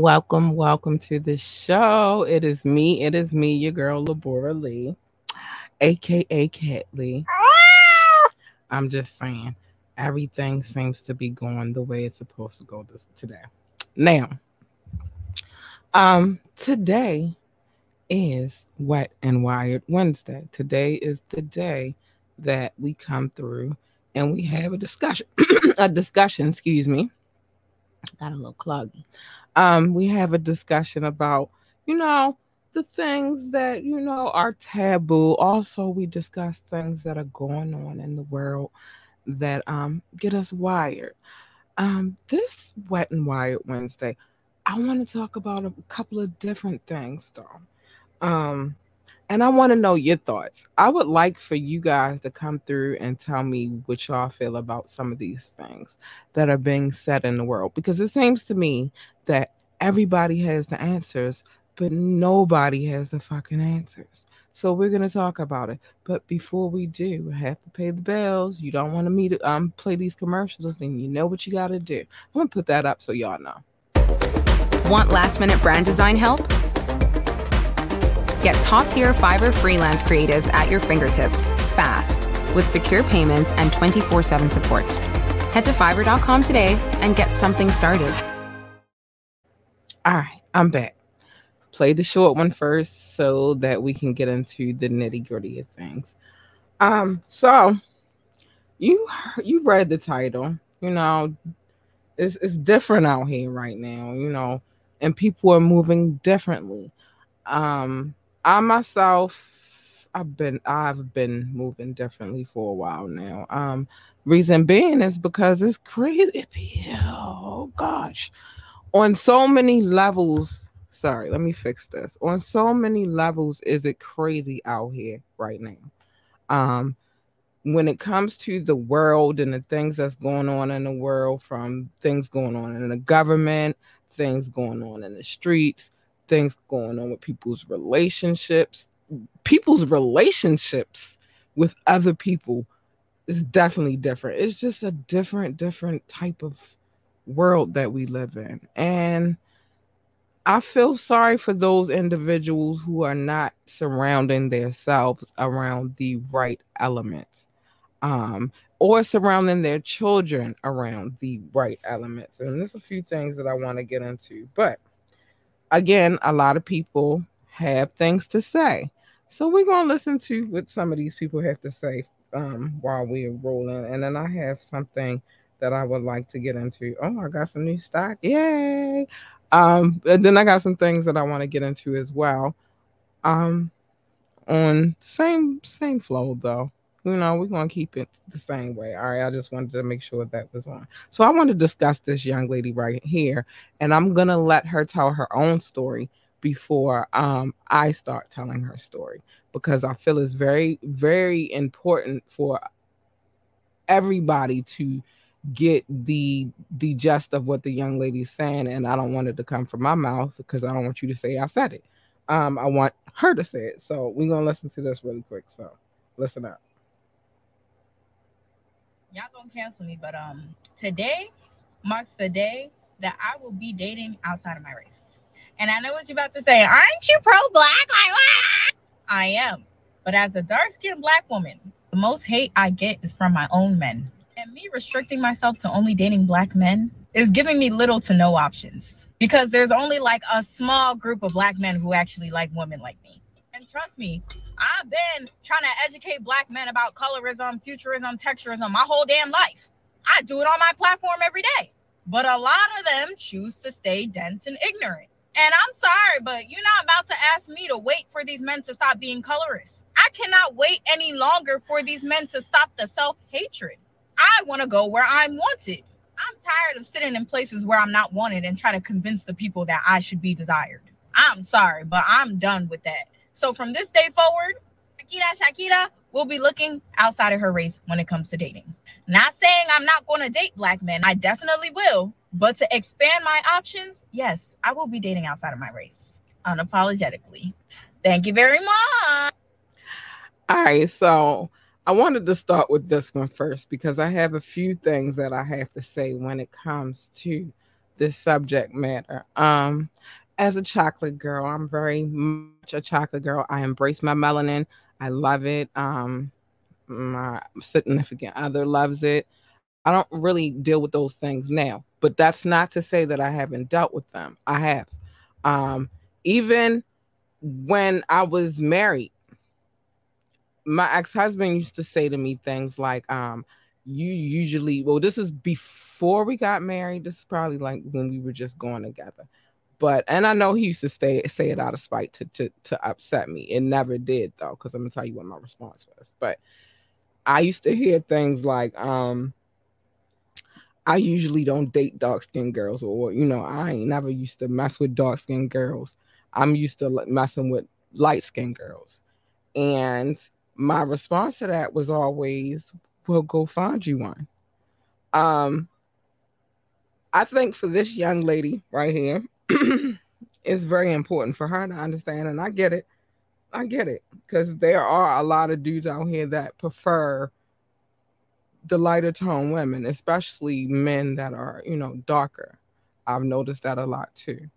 Welcome, welcome to the show. It is me, it is me, your girl Labora Lee, aka Cat Lee. I'm just saying, everything seems to be going the way it's supposed to go this, today. Now, um, today is Wet and Wired Wednesday. Today is the day that we come through and we have a discussion. a discussion, excuse me. Got a little cloggy. Um, we have a discussion about, you know, the things that you know are taboo. Also, we discuss things that are going on in the world that um get us wired. Um, this Wet and Wired Wednesday, I want to talk about a couple of different things though. Um, and I want to know your thoughts. I would like for you guys to come through and tell me what y'all feel about some of these things that are being said in the world because it seems to me that everybody has the answers, but nobody has the fucking answers. So we're gonna talk about it. But before we do, have to pay the bills. You don't want to um play these commercials, then you know what you gotta do. I'm gonna put that up so y'all know. Want last minute brand design help? Get top tier Fiverr freelance creatives at your fingertips fast with secure payments and 24 7 support. Head to fiverr.com today and get something started. All right, I'm back. Play the short one first so that we can get into the nitty gritty of things. Um, so you you read the title, you know, it's it's different out here right now, you know, and people are moving differently. Um, I myself, I've been I've been moving differently for a while now. Um, reason being is because it's crazy. Oh gosh, on so many levels. Sorry, let me fix this. On so many levels, is it crazy out here right now? Um, when it comes to the world and the things that's going on in the world, from things going on in the government, things going on in the streets, things going on with people's relationships. People's relationships with other people is definitely different. It's just a different, different type of world that we live in. And I feel sorry for those individuals who are not surrounding themselves around the right elements. Um, or surrounding their children around the right elements. And there's a few things that I want to get into. But again, a lot of people have things to say. So we're going to listen to what some of these people have to say um, while we're rolling. And then I have something that I would like to get into. Oh, I got some new stock. Yay. Um, and then I got some things that I want to get into as well. Um, on same same flow though you know, we're gonna keep it the same way. All right. I just wanted to make sure that was on. So I want to discuss this young lady right here, and I'm gonna let her tell her own story before um I start telling her story because I feel it's very, very important for everybody to get the the gist of what the young lady's saying, and I don't want it to come from my mouth because I don't want you to say I said it. Um, I want her to say it. So we're gonna listen to this really quick. So listen up y'all gonna cancel me, but um, today marks the day that I will be dating outside of my race. And I know what you're about to say. Aren't you pro-black? I am. But as a dark-skinned black woman, the most hate I get is from my own men. And me restricting myself to only dating black men is giving me little to no options. Because there's only like a small group of black men who actually like women like me. And trust me, I've been trying to educate black men about colorism, featurism, texturism my whole damn life. I do it on my platform every day. But a lot of them choose to stay dense and ignorant. And I'm sorry, but you're not about to ask me to wait for these men to stop being colorist. I cannot wait any longer for these men to stop the self hatred. I want to go where I'm wanted. I'm tired of sitting in places where I'm not wanted and try to convince the people that I should be desired. I'm sorry, but I'm done with that. So from this day forward, Shakira, Shakira will be looking outside of her race when it comes to dating. Not saying I'm not going to date black men. I definitely will. But to expand my options, yes, I will be dating outside of my race unapologetically. Thank you very much. All right. So I wanted to start with this one first because I have a few things that I have to say when it comes to this subject matter. Um, as a chocolate girl, I'm very much a chocolate girl. I embrace my melanin. I love it. Um, my significant other loves it. I don't really deal with those things now, but that's not to say that I haven't dealt with them. I have. Um, even when I was married, my ex-husband used to say to me things like, um, you usually well, this is before we got married. This is probably like when we were just going together. But and I know he used to stay say it out of spite to to to upset me. It never did though, because I'm gonna tell you what my response was. But I used to hear things like, um, I usually don't date dark skinned girls, or you know, I ain't never used to mess with dark skinned girls. I'm used to messing with light skinned girls. And my response to that was always, Well, go find you one. Um, I think for this young lady right here, it's very important for her to understand, and I get it. I get it because there are a lot of dudes out here that prefer the lighter tone women, especially men that are, you know, darker. I've noticed that a lot too.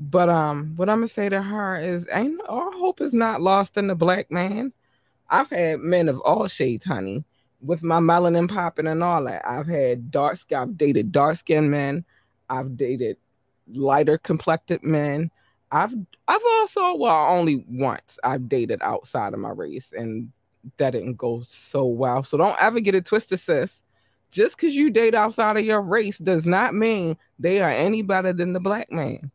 But um, what I'm gonna say to her is, ain't our hope is not lost in the black man. I've had men of all shades, honey, with my melanin popping and all that. I've had dark I've dated dark skinned men, I've dated lighter complected men. I've I've also well only once I've dated outside of my race and that didn't go so well. So don't ever get it twisted, sis. Just because you date outside of your race does not mean they are any better than the black man.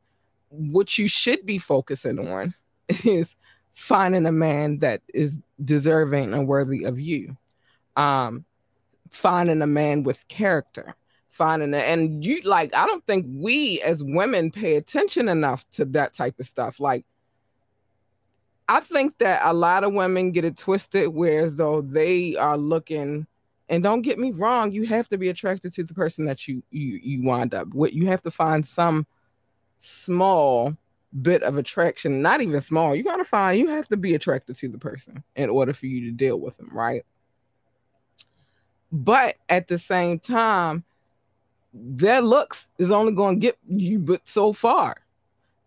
What you should be focusing on is finding a man that is deserving and worthy of you. Um, finding a man with character, finding it. And you like, I don't think we as women pay attention enough to that type of stuff. Like, I think that a lot of women get it twisted, whereas though they are looking, and don't get me wrong, you have to be attracted to the person that you you you wind up with. You have to find some small bit of attraction, not even small. You gotta find you have to be attracted to the person in order for you to deal with them, right? But at the same time, their looks is only going to get you but so far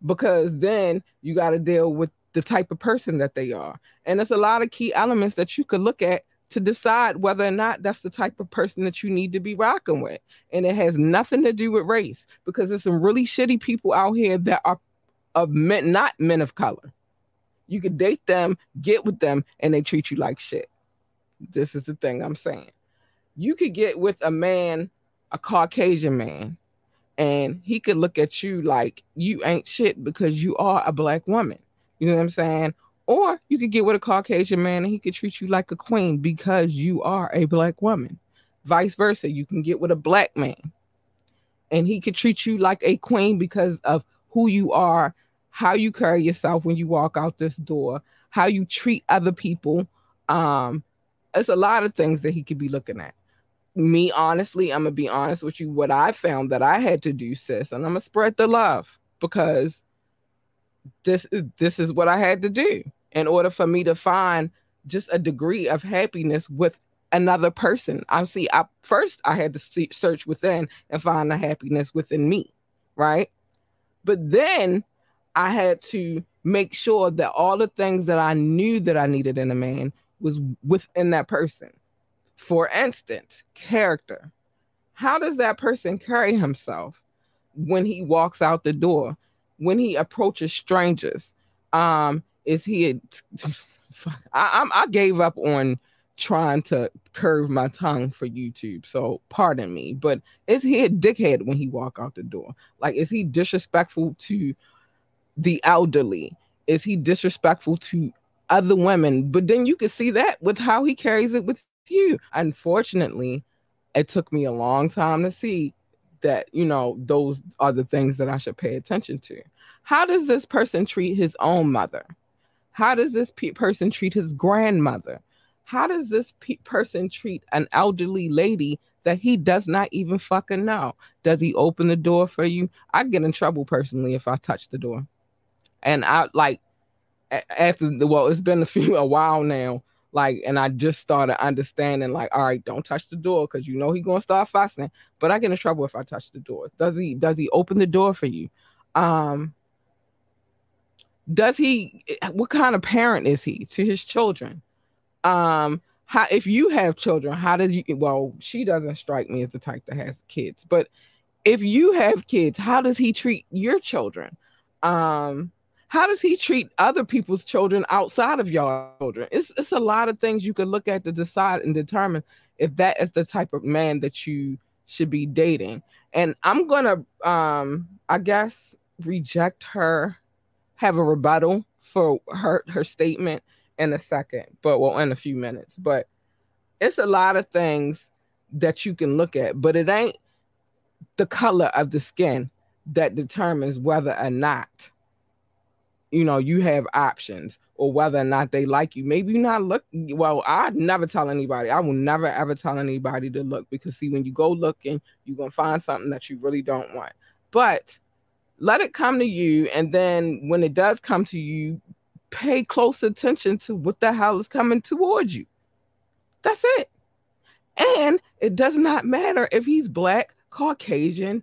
because then you got to deal with the type of person that they are. And there's a lot of key elements that you could look at to decide whether or not that's the type of person that you need to be rocking with. And it has nothing to do with race because there's some really shitty people out here that are of men, not men of color. You could date them, get with them, and they treat you like shit. This is the thing I'm saying. You could get with a man, a Caucasian man, and he could look at you like you ain't shit because you are a black woman. You know what I'm saying? Or you could get with a Caucasian man and he could treat you like a queen because you are a black woman. Vice versa, you can get with a black man and he could treat you like a queen because of who you are, how you carry yourself when you walk out this door, how you treat other people. Um, it's a lot of things that he could be looking at. Me, honestly, I'm gonna be honest with you. What I found that I had to do, sis, and I'm gonna spread the love because this is this is what I had to do in order for me to find just a degree of happiness with another person. I see. I first I had to see, search within and find the happiness within me, right? But then I had to make sure that all the things that I knew that I needed in a man was within that person. For instance, character. How does that person carry himself when he walks out the door? when he approaches strangers, um, is he? A, I, I gave up on trying to curve my tongue for YouTube, so pardon me. But is he a dickhead when he walk out the door? Like, is he disrespectful to the elderly? Is he disrespectful to other women? But then you can see that with how he carries it with you. Unfortunately, it took me a long time to see that you know those are the things that I should pay attention to. How does this person treat his own mother? How does this pe- person treat his grandmother? How does this pe- person treat an elderly lady that he does not even fucking know? Does he open the door for you? I get in trouble personally if I touch the door. And I like after well, it's been a few a while now, Like, and I just started understanding, like, all right, don't touch the door because you know he's gonna start fussing. But I get in trouble if I touch the door. Does he? Does he open the door for you? Um, does he? What kind of parent is he to his children? Um, how if you have children, how does you? Well, she doesn't strike me as the type that has kids, but if you have kids, how does he treat your children? Um, how does he treat other people's children outside of your children? It's it's a lot of things you could look at to decide and determine if that is the type of man that you should be dating. And I'm gonna um I guess reject her, have a rebuttal for her her statement in a second, but well in a few minutes. But it's a lot of things that you can look at, but it ain't the color of the skin that determines whether or not you know you have options or whether or not they like you. Maybe you're not look well i'd never tell anybody. I will never ever tell anybody to look because see when you go looking you're going to find something that you really don't want. But let it come to you and then when it does come to you pay close attention to what the hell is coming towards you. That's it. And it does not matter if he's black caucasian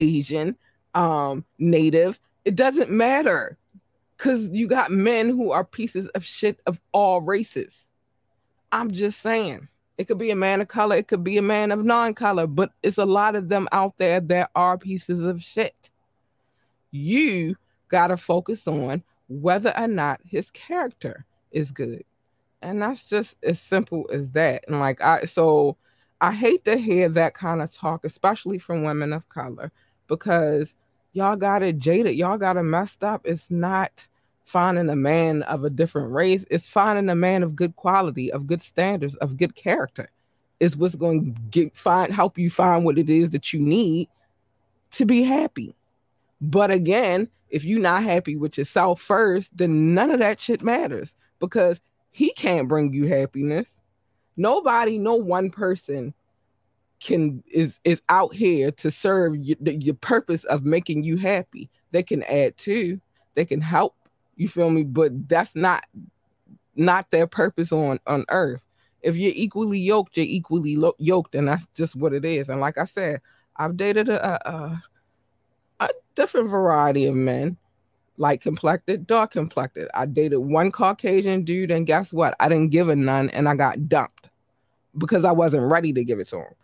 asian um native. It doesn't matter because you got men who are pieces of shit of all races. I'm just saying. It could be a man of color, it could be a man of non color, but it's a lot of them out there that are pieces of shit. You got to focus on whether or not his character is good. And that's just as simple as that. And like, I, so I hate to hear that kind of talk, especially from women of color, because y'all got it jaded. Y'all got it messed up. It's not finding a man of a different race. It's finding a man of good quality, of good standards, of good character. Is what's going to get find help you find what it is that you need to be happy. But again, if you're not happy with yourself first, then none of that shit matters because he can't bring you happiness. Nobody, no one person can is is out here to serve the, your purpose of making you happy. They can add to, they can help. You feel me? But that's not not their purpose on on earth. If you're equally yoked, you're equally lo- yoked, and that's just what it is. And like I said, I've dated a, a a different variety of men, light complected, dark complected. I dated one Caucasian dude, and guess what? I didn't give a none, and I got dumped because I wasn't ready to give it to him.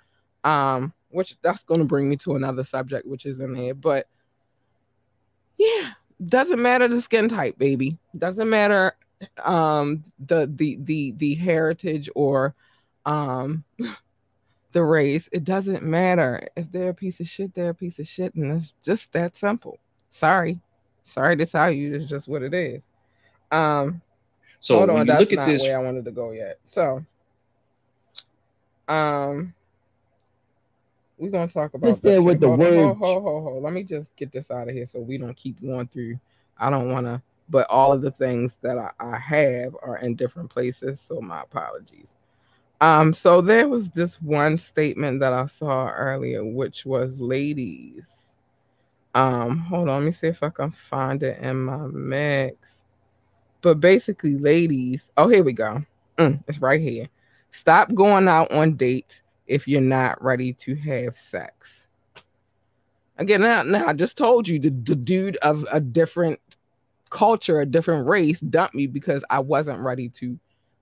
Um, which that's going to bring me to another subject, which is in there. But yeah, doesn't matter the skin type, baby. Doesn't matter um the the the the heritage or um the race. It doesn't matter. If they're a piece of shit, they're a piece of shit, and it's just that simple. Sorry. Sorry to tell you, it's just what it is. Um so hold on, that's not this... where I wanted to go yet. So um we're gonna talk about just that with the hold, word. Hold, hold, hold, hold. Let me just get this out of here so we don't keep going through. I don't want to, but all of the things that I, I have are in different places. So my apologies. Um, so there was this one statement that I saw earlier, which was ladies. Um, hold on, let me see if I can find it in my mix. But basically, ladies, oh, here we go. Mm, it's right here. Stop going out on dates if you're not ready to have sex. Again, now, now I just told you the, the dude of a different culture, a different race dumped me because I wasn't ready to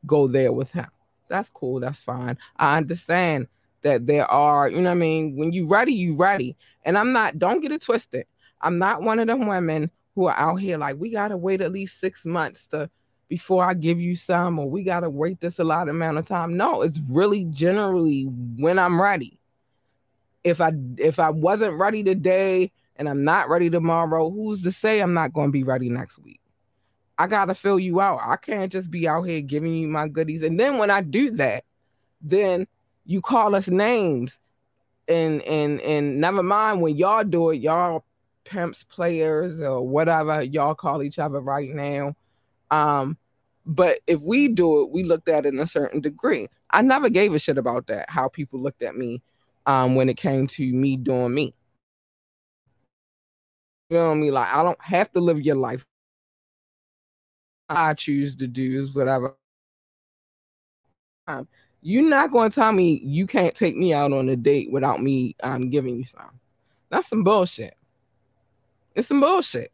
go there with him. That's cool. That's fine. I understand that there are, you know what I mean? When you're ready, you're ready. And I'm not, don't get it twisted. I'm not one of them women who are out here like, we got to wait at least six months to before I give you some, or we gotta wait this a lot amount of time. No, it's really generally when I'm ready. If I if I wasn't ready today and I'm not ready tomorrow, who's to say I'm not gonna be ready next week? I gotta fill you out. I can't just be out here giving you my goodies. And then when I do that, then you call us names. And and and never mind when y'all do it, y'all pimps, players, or whatever y'all call each other right now um, but if we do it, we looked at it in a certain degree. I never gave a shit about that, how people looked at me um, when it came to me doing me. You feel me? Like, I don't have to live your life. I choose to do is whatever time. You're not going to tell me you can't take me out on a date without me um, giving you some. That's some bullshit. It's some bullshit.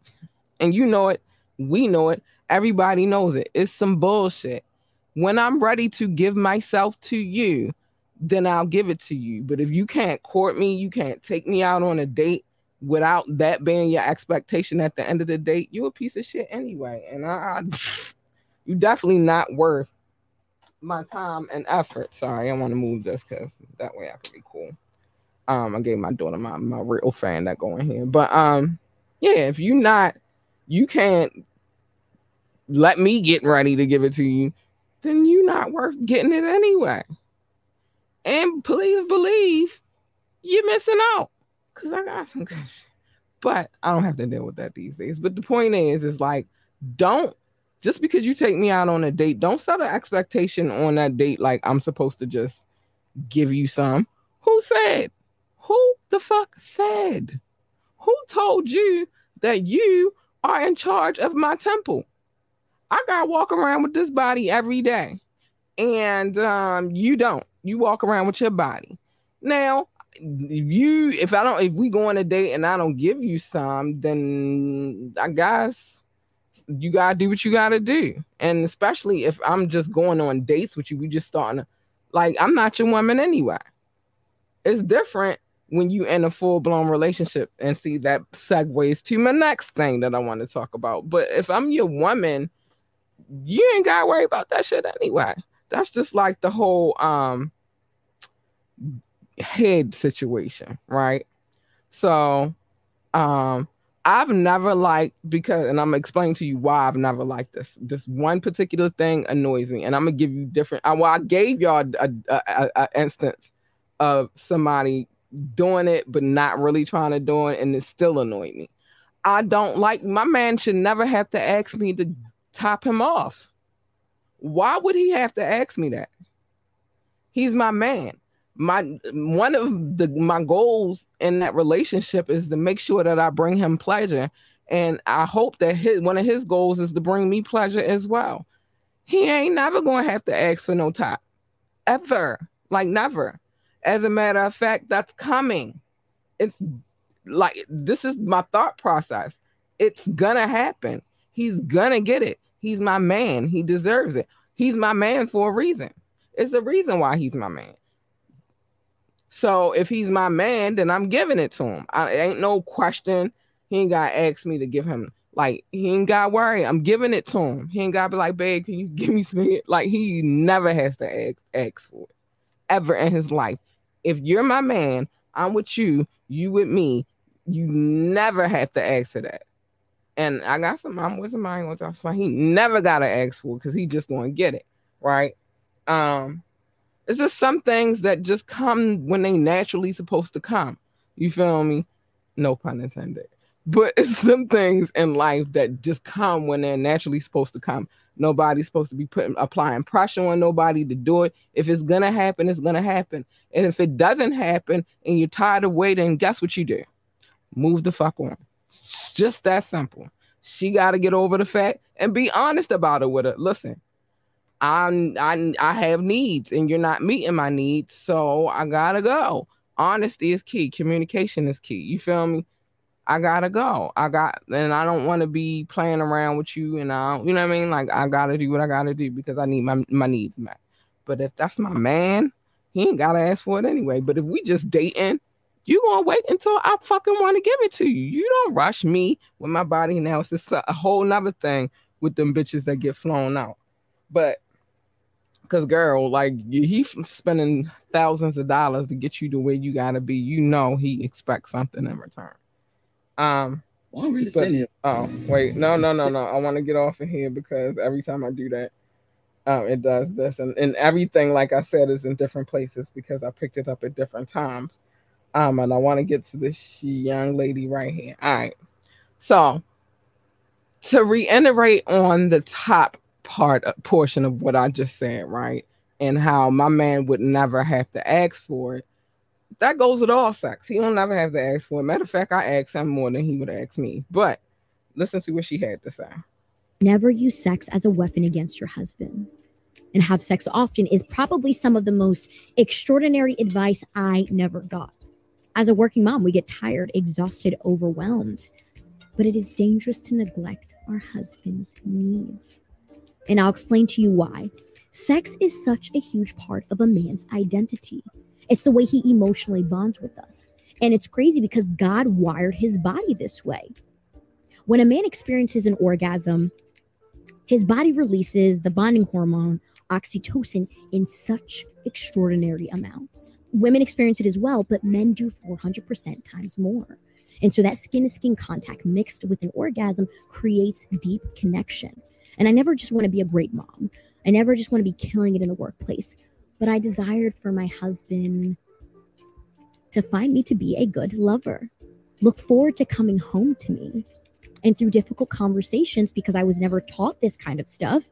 And you know it. We know it. Everybody knows it. It's some bullshit. When I'm ready to give myself to you, then I'll give it to you. But if you can't court me, you can't take me out on a date without that being your expectation at the end of the date, you're a piece of shit anyway. And I, I you definitely not worth my time and effort. Sorry, I want to move this because that way I can be cool. Um, I gave my daughter my, my real fan that going here. But um, yeah, if you not you can't let me get ready to give it to you, then you're not worth getting it anyway. And please believe you're missing out. Cause I got some good shit. But I don't have to deal with that these days. But the point is, is like, don't just because you take me out on a date, don't set an expectation on that date like I'm supposed to just give you some. Who said? Who the fuck said? Who told you that you are in charge of my temple? I gotta walk around with this body every day. And um, you don't. You walk around with your body. Now, if you if I don't if we go on a date and I don't give you some, then I guess you gotta do what you gotta do. And especially if I'm just going on dates with you, we just starting like I'm not your woman anyway. It's different when you in a full blown relationship and see that segues to my next thing that I want to talk about. But if I'm your woman, you ain't gotta worry about that shit anyway. That's just like the whole um head situation, right? So, um, I've never liked because, and I'm explaining to you why I've never liked this. This one particular thing annoys me, and I'm gonna give you different. Well, I gave y'all a, a, a, a instance of somebody doing it but not really trying to do it, and it still annoyed me. I don't like my man should never have to ask me to top him off. Why would he have to ask me that? He's my man my one of the my goals in that relationship is to make sure that I bring him pleasure and I hope that his one of his goals is to bring me pleasure as well. He ain't never to have to ask for no top ever. Like never. As a matter of fact, that's coming. It's like this is my thought process. It's gonna happen. He's gonna get it. He's my man. He deserves it. He's my man for a reason. It's the reason why he's my man. So if he's my man, then I'm giving it to him. I ain't no question. He ain't got to ask me to give him. Like he ain't got to worry. I'm giving it to him. He ain't got to be like, babe, can you give me some? Like he never has to ask, ask for it ever in his life. If you're my man, I'm with you. You with me. You never have to ask for that. And I got some. I'm with somebody. That's fine. He never got an ask for because he just to get it right. Um, it's just some things that just come when they naturally supposed to come. You feel me? No pun intended. But it's some things in life that just come when they're naturally supposed to come. Nobody's supposed to be putting applying pressure on nobody to do it. If it's gonna happen, it's gonna happen. And if it doesn't happen and you're tired of waiting, guess what you do? Move the fuck on. It's just that simple. She gotta get over the fact and be honest about it with her. Listen, I'm I I have needs and you're not meeting my needs, so I gotta go. Honesty is key. Communication is key. You feel me? I gotta go. I got and I don't want to be playing around with you and I you know what I mean? Like I gotta do what I gotta do because I need my my needs met. But if that's my man, he ain't gotta ask for it anyway. But if we just dating, you gonna wait until I fucking want to give it to you. You don't rush me with my body now. It's just a whole nother thing with them bitches that get flown out. But Cause girl, like he spending thousands of dollars to get you to where you gotta be. You know he expects something in return. Um, well, I'm really but, Oh wait, no, no, no, no. I want to get off of here because every time I do that, um, it does this, and and everything, like I said, is in different places because I picked it up at different times. Um, and I want to get to this young lady right here. All right, so to reiterate on the top part portion of what I just said, right? And how my man would never have to ask for it. That goes with all sex. He don't never have to ask for it. Matter of fact, I ask him more than he would ask me. But listen to what she had to say. Never use sex as a weapon against your husband. and have sex often is probably some of the most extraordinary advice I never got. As a working mom, we get tired, exhausted, overwhelmed, but it is dangerous to neglect our husband's needs. And I'll explain to you why. Sex is such a huge part of a man's identity. It's the way he emotionally bonds with us. And it's crazy because God wired his body this way. When a man experiences an orgasm, his body releases the bonding hormone oxytocin in such extraordinary amounts. Women experience it as well, but men do 400% times more. And so that skin to skin contact mixed with an orgasm creates deep connection. And I never just want to be a great mom. I never just want to be killing it in the workplace, but I desired for my husband to find me to be a good lover. Look forward to coming home to me. And through difficult conversations, because I was never taught this kind of stuff,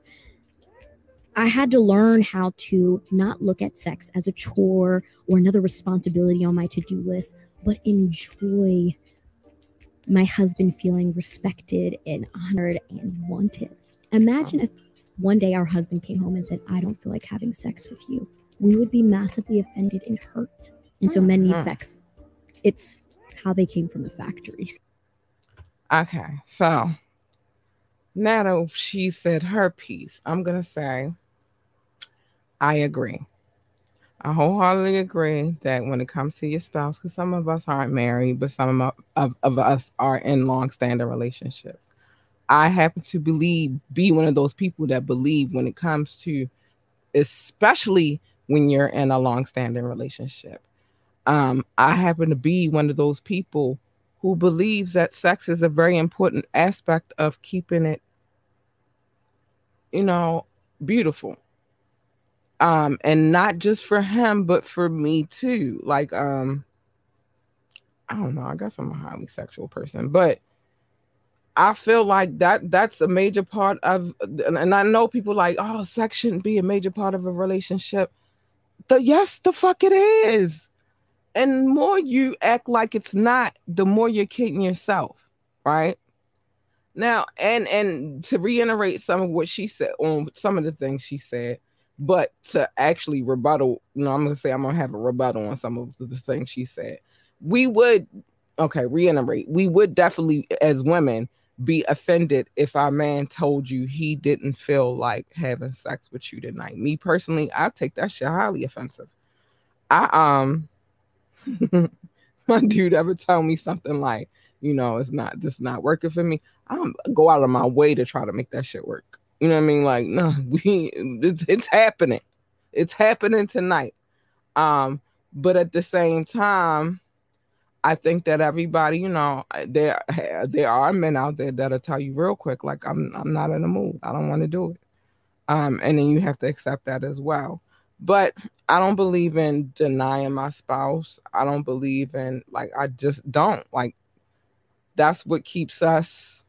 I had to learn how to not look at sex as a chore or another responsibility on my to do list, but enjoy my husband feeling respected and honored and wanted. Imagine if one day our husband came home and said, I don't feel like having sex with you. We would be massively offended and hurt. And so men need Mhm. sex. It's how they came from the factory. Okay, so now that she said her piece, I'm gonna say I agree. I wholeheartedly agree that when it comes to your spouse, because some of us aren't married, but some of, of, of us are in long-standing relationships. I happen to believe, be one of those people that believe when it comes to, especially when you're in a long-standing relationship. Um, I happen to be one of those people who believes that sex is a very important aspect of keeping it, you know, beautiful. Um, and not just for him, but for me too. Like, um, I don't know, I guess I'm a highly sexual person, but I feel like that that's a major part of and, and I know people like, oh, sex shouldn't be a major part of a relationship. The yes, the fuck it is and more you act like it's not the more you're kidding yourself right now and and to reiterate some of what she said on some of the things she said but to actually rebuttal you know i'm gonna say i'm gonna have a rebuttal on some of the things she said. We would okay reiterate we would definitely as women be offended if our man told you he didn't feel like having sex with you tonight. Me personally i take that shit highly offensive. I um my dude ever tell me something like, you know, it's not this not working for me, I'm go out of my way to try to make that shit work. You know what I mean? Like, no, we it's, it's happening. It's happening tonight. Um, but at the same time, I think that everybody, you know, there there are men out there that'll tell you real quick, like I'm I'm not in the mood. I don't want to do it. Um, and then you have to accept that as well but I don't believe in denying my spouse. I don't believe in like I just don't like that's what keeps us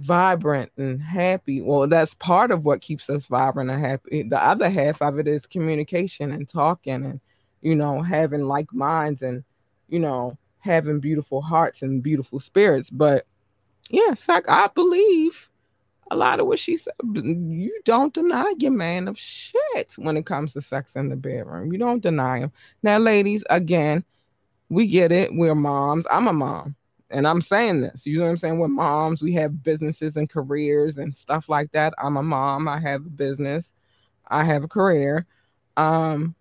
vibrant and happy. Well, that's part of what keeps us vibrant and happy. The other half of it is communication and talking and you know having like minds and you know having beautiful hearts and beautiful spirits. But yes, like I believe a lot of what she said. You don't deny your man of shit when it comes to sex in the bedroom. You don't deny him. Now, ladies, again, we get it. We're moms. I'm a mom. And I'm saying this. You know what I'm saying? We're moms. We have businesses and careers and stuff like that. I'm a mom. I have a business. I have a career. Um,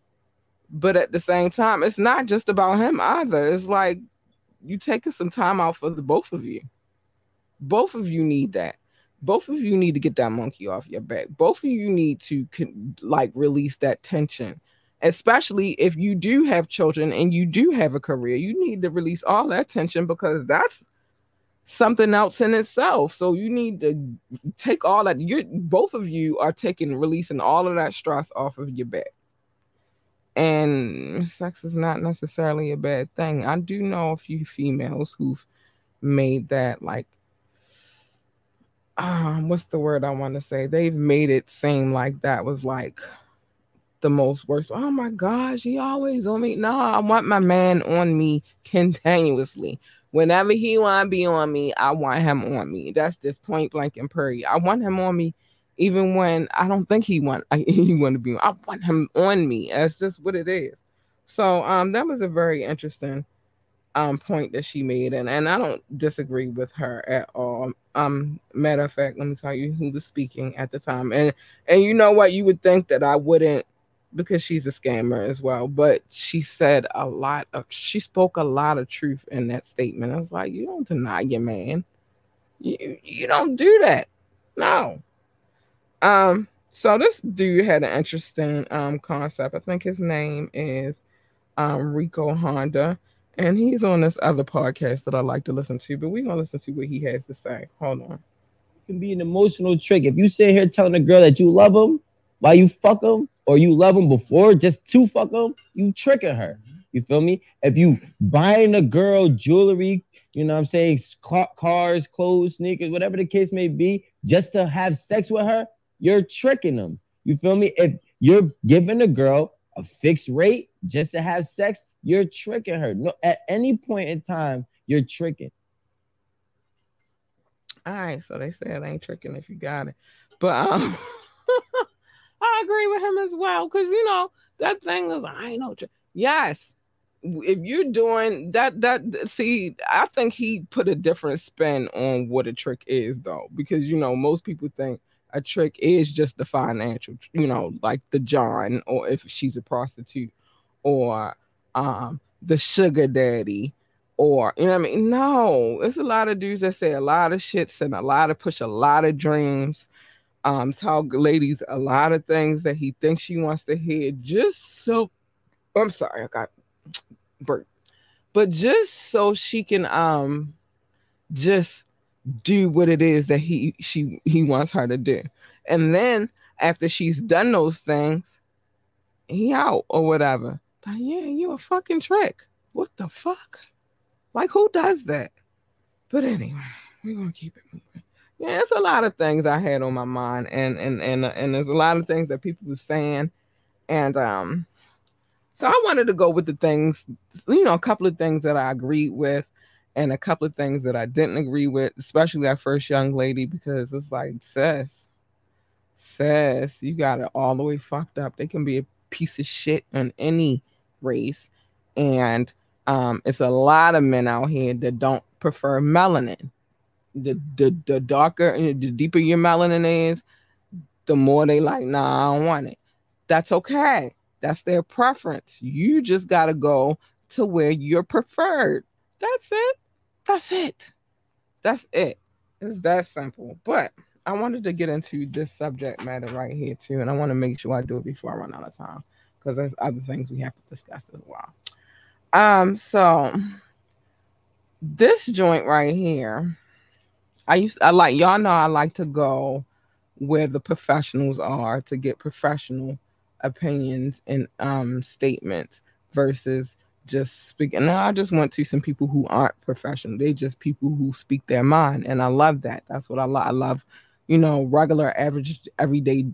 but at the same time, it's not just about him either. It's like you taking some time out for the both of you. Both of you need that both of you need to get that monkey off your back. Both of you need to like release that tension, especially if you do have children and you do have a career. You need to release all that tension because that's something else in itself. So you need to take all that. You're both of you are taking releasing all of that stress off of your back. And sex is not necessarily a bad thing. I do know a few females who've made that like um, what's the word I want to say? They've made it seem like that was like the most worst. Oh my gosh, he always on me. No, I want my man on me continuously. Whenever he want to be on me, I want him on me. That's just point blank and period. I want him on me even when I don't think he want I, he want to be. On. I want him on me. That's just what it is. So um, that was a very interesting um point that she made, and and I don't disagree with her at all. Um, matter of fact, let me tell you who was speaking at the time, and and you know what, you would think that I wouldn't because she's a scammer as well, but she said a lot of she spoke a lot of truth in that statement. I was like, you don't deny your man. You you don't do that. No. Um, so this dude had an interesting um concept. I think his name is um Rico Honda. And he's on this other podcast that I like to listen to, but we're gonna listen to what he has to say. Hold on. It can be an emotional trick. If you sit here telling a girl that you love him while you fuck him, or you love him before just to fuck him, you tricking her. You feel me? If you buying a girl jewelry, you know what I'm saying, cars, clothes, sneakers, whatever the case may be, just to have sex with her, you're tricking them. You feel me? If you're giving a girl a fixed rate just to have sex, you're tricking her. No, at any point in time, you're tricking. All right, so they say it ain't tricking if you got it, but um, I agree with him as well because you know that thing is I trick. Yes, if you're doing that, that see, I think he put a different spin on what a trick is though, because you know most people think a trick is just the financial, you know, like the John, or if she's a prostitute, or um, the sugar daddy or you know what I mean? No, it's a lot of dudes that say a lot of shits and a lot of push a lot of dreams. Um, tell ladies a lot of things that he thinks she wants to hear just so I'm sorry, I got burnt. But just so she can um just do what it is that he she he wants her to do. And then after she's done those things, he out or whatever. Yeah, you a fucking trick. What the fuck? Like who does that? But anyway, we're gonna keep it moving. Yeah, it's a lot of things I had on my mind, and and and and there's a lot of things that people were saying, and um, so I wanted to go with the things, you know, a couple of things that I agreed with, and a couple of things that I didn't agree with, especially that first young lady, because it's like, sis, sis, you got it all the way fucked up. They can be a piece of shit on any race, and um, it's a lot of men out here that don't prefer melanin. The the the darker, and the deeper your melanin is, the more they like. Nah, I don't want it. That's okay. That's their preference. You just gotta go to where you're preferred. That's it. That's it. That's it. It's that simple. But I wanted to get into this subject matter right here too, and I want to make sure I do it before I run out of time because there's other things we have to discuss as well. Um, so this joint right here, I used I like y'all know I like to go where the professionals are to get professional opinions and um statements versus just speaking. Now I just went to some people who aren't professional. They just people who speak their mind, and I love that. That's what I love. I love, you know, regular, average, everyday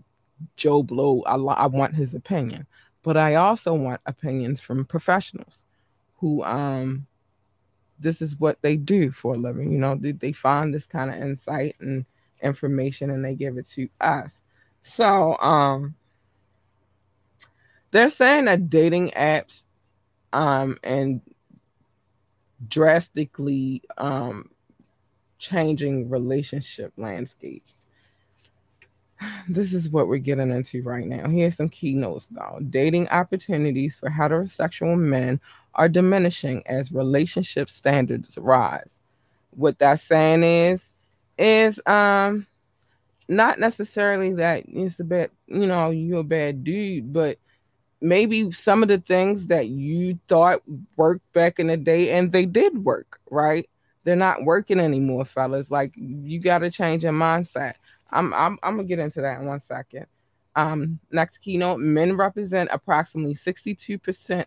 Joe Blow. I lo- I want his opinion but I also want opinions from professionals who um this is what they do for a living. You know, they, find this kind of insight and information and they give it to us. So um they're saying that dating apps um and drastically um changing relationship landscapes this is what we're getting into right now. Here's some keynotes though. Dating opportunities for heterosexual men are diminishing as relationship standards rise. What that's saying is, is um not necessarily that it's a bad, you know, you're a bad dude, but maybe some of the things that you thought worked back in the day and they did work, right? They're not working anymore, fellas. Like you got to change your mindset I'm I'm I'm gonna get into that in one second. Um, next keynote: men represent approximately 62%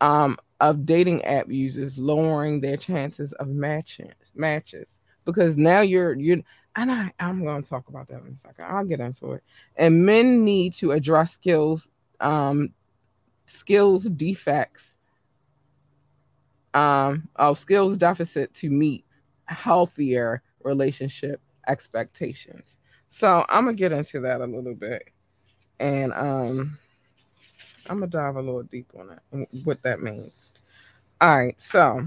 um, of dating app users, lowering their chances of matches matches because now you're you're and I I'm gonna talk about that in a second. I'll get into it. And men need to address skills um skills defects um of skills deficit to meet healthier relationship expectations. So I'm gonna get into that a little bit, and um, I'm gonna dive a little deep on it, what that means. All right, so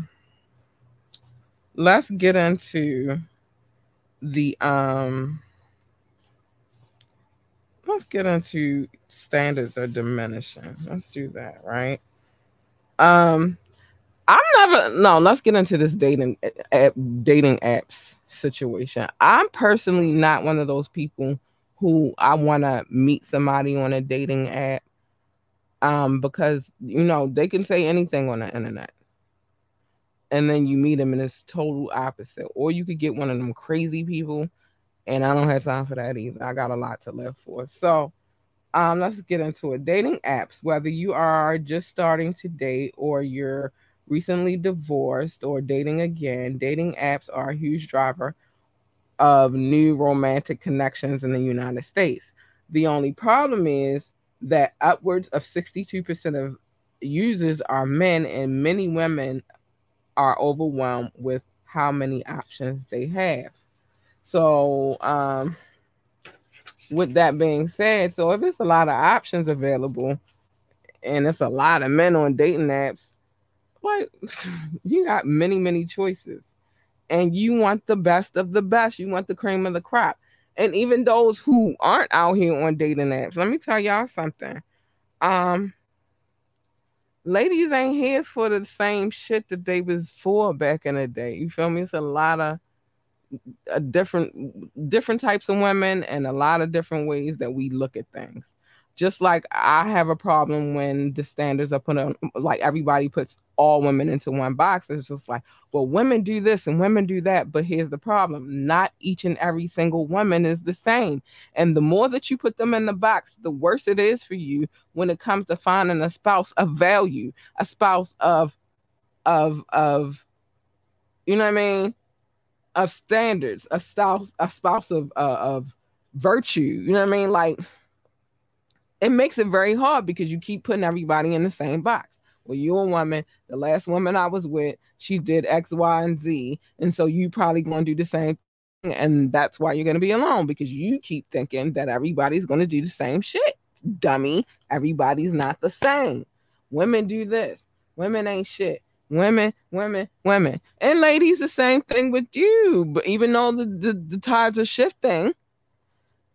let's get into the um let's get into standards are diminishing. Let's do that, right? Um I'm never no, let's get into this dating app, dating apps situation. I'm personally not one of those people who I want to meet somebody on a dating app um because you know, they can say anything on the internet. And then you meet them and it's total opposite. Or you could get one of them crazy people and I don't have time for that either. I got a lot to live for. So, um, let's get into it. Dating apps, whether you are just starting to date or you're recently divorced or dating again, dating apps are a huge driver of new romantic connections in the United States. The only problem is that upwards of 62% of users are men, and many women are overwhelmed with how many options they have. So, um, with that being said, so if it's a lot of options available and it's a lot of men on dating apps, like you got many, many choices. And you want the best of the best. You want the cream of the crop. And even those who aren't out here on dating apps, let me tell y'all something. Um, ladies ain't here for the same shit that they was for back in the day. You feel me? It's a lot of a different different types of women and a lot of different ways that we look at things. Just like I have a problem when the standards are put on, like everybody puts all women into one box. It's just like, well, women do this and women do that. But here's the problem not each and every single woman is the same. And the more that you put them in the box, the worse it is for you when it comes to finding a spouse of value, a spouse of, of, of, you know what I mean? of standards, a spouse, a spouse of uh, of virtue. You know what I mean? Like it makes it very hard because you keep putting everybody in the same box. Well, you're a woman. The last woman I was with, she did X, Y, and Z, and so you probably to do the same thing, and that's why you're to be alone because you keep thinking that everybody's to do the same shit. Dummy, everybody's not the same. Women do this. Women ain't shit women, women, women. And ladies, the same thing with you. But even though the, the, the tides are shifting,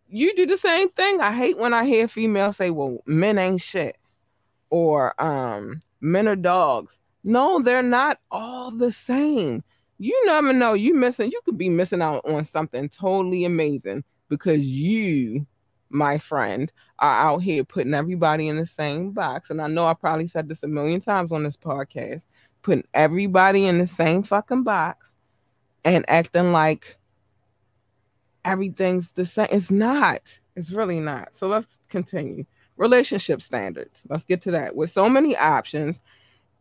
you do the same thing. I hate when I hear females say, well, men ain't shit. Or um, men are dogs. No, they're not all the same. You never know. You missing, you could be missing out on something totally amazing because you, my friend, are out here putting everybody in the same box. And I know I probably said this a million times on this podcast putting everybody in the same fucking box and acting like everything's the same. It's not. It's really not. So let's continue. Relationship standards. Let's get to that. With so many options,